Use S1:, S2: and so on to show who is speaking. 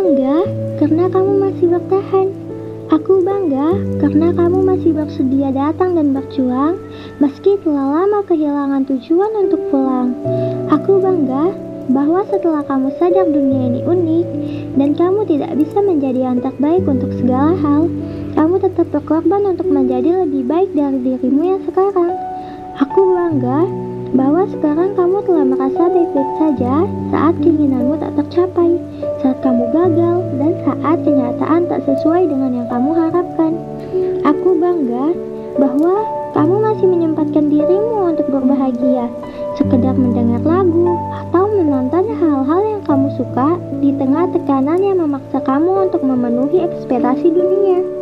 S1: bangga karena kamu masih bertahan. Aku bangga karena kamu masih bersedia datang dan berjuang meski telah lama kehilangan tujuan untuk pulang. Aku bangga bahwa setelah kamu sadar dunia ini unik dan kamu tidak bisa menjadi yang terbaik untuk segala hal, kamu tetap berkorban untuk menjadi lebih baik dari dirimu yang sekarang. Aku bangga bahwa sekarang kamu telah merasa baik-baik saja saat keinginanmu tak tercapai, saat kenyataan tak sesuai dengan yang kamu harapkan. Aku bangga bahwa kamu masih menyempatkan dirimu untuk berbahagia, sekedar mendengar lagu atau menonton hal-hal yang kamu suka di tengah tekanan yang memaksa kamu untuk memenuhi ekspektasi dunia.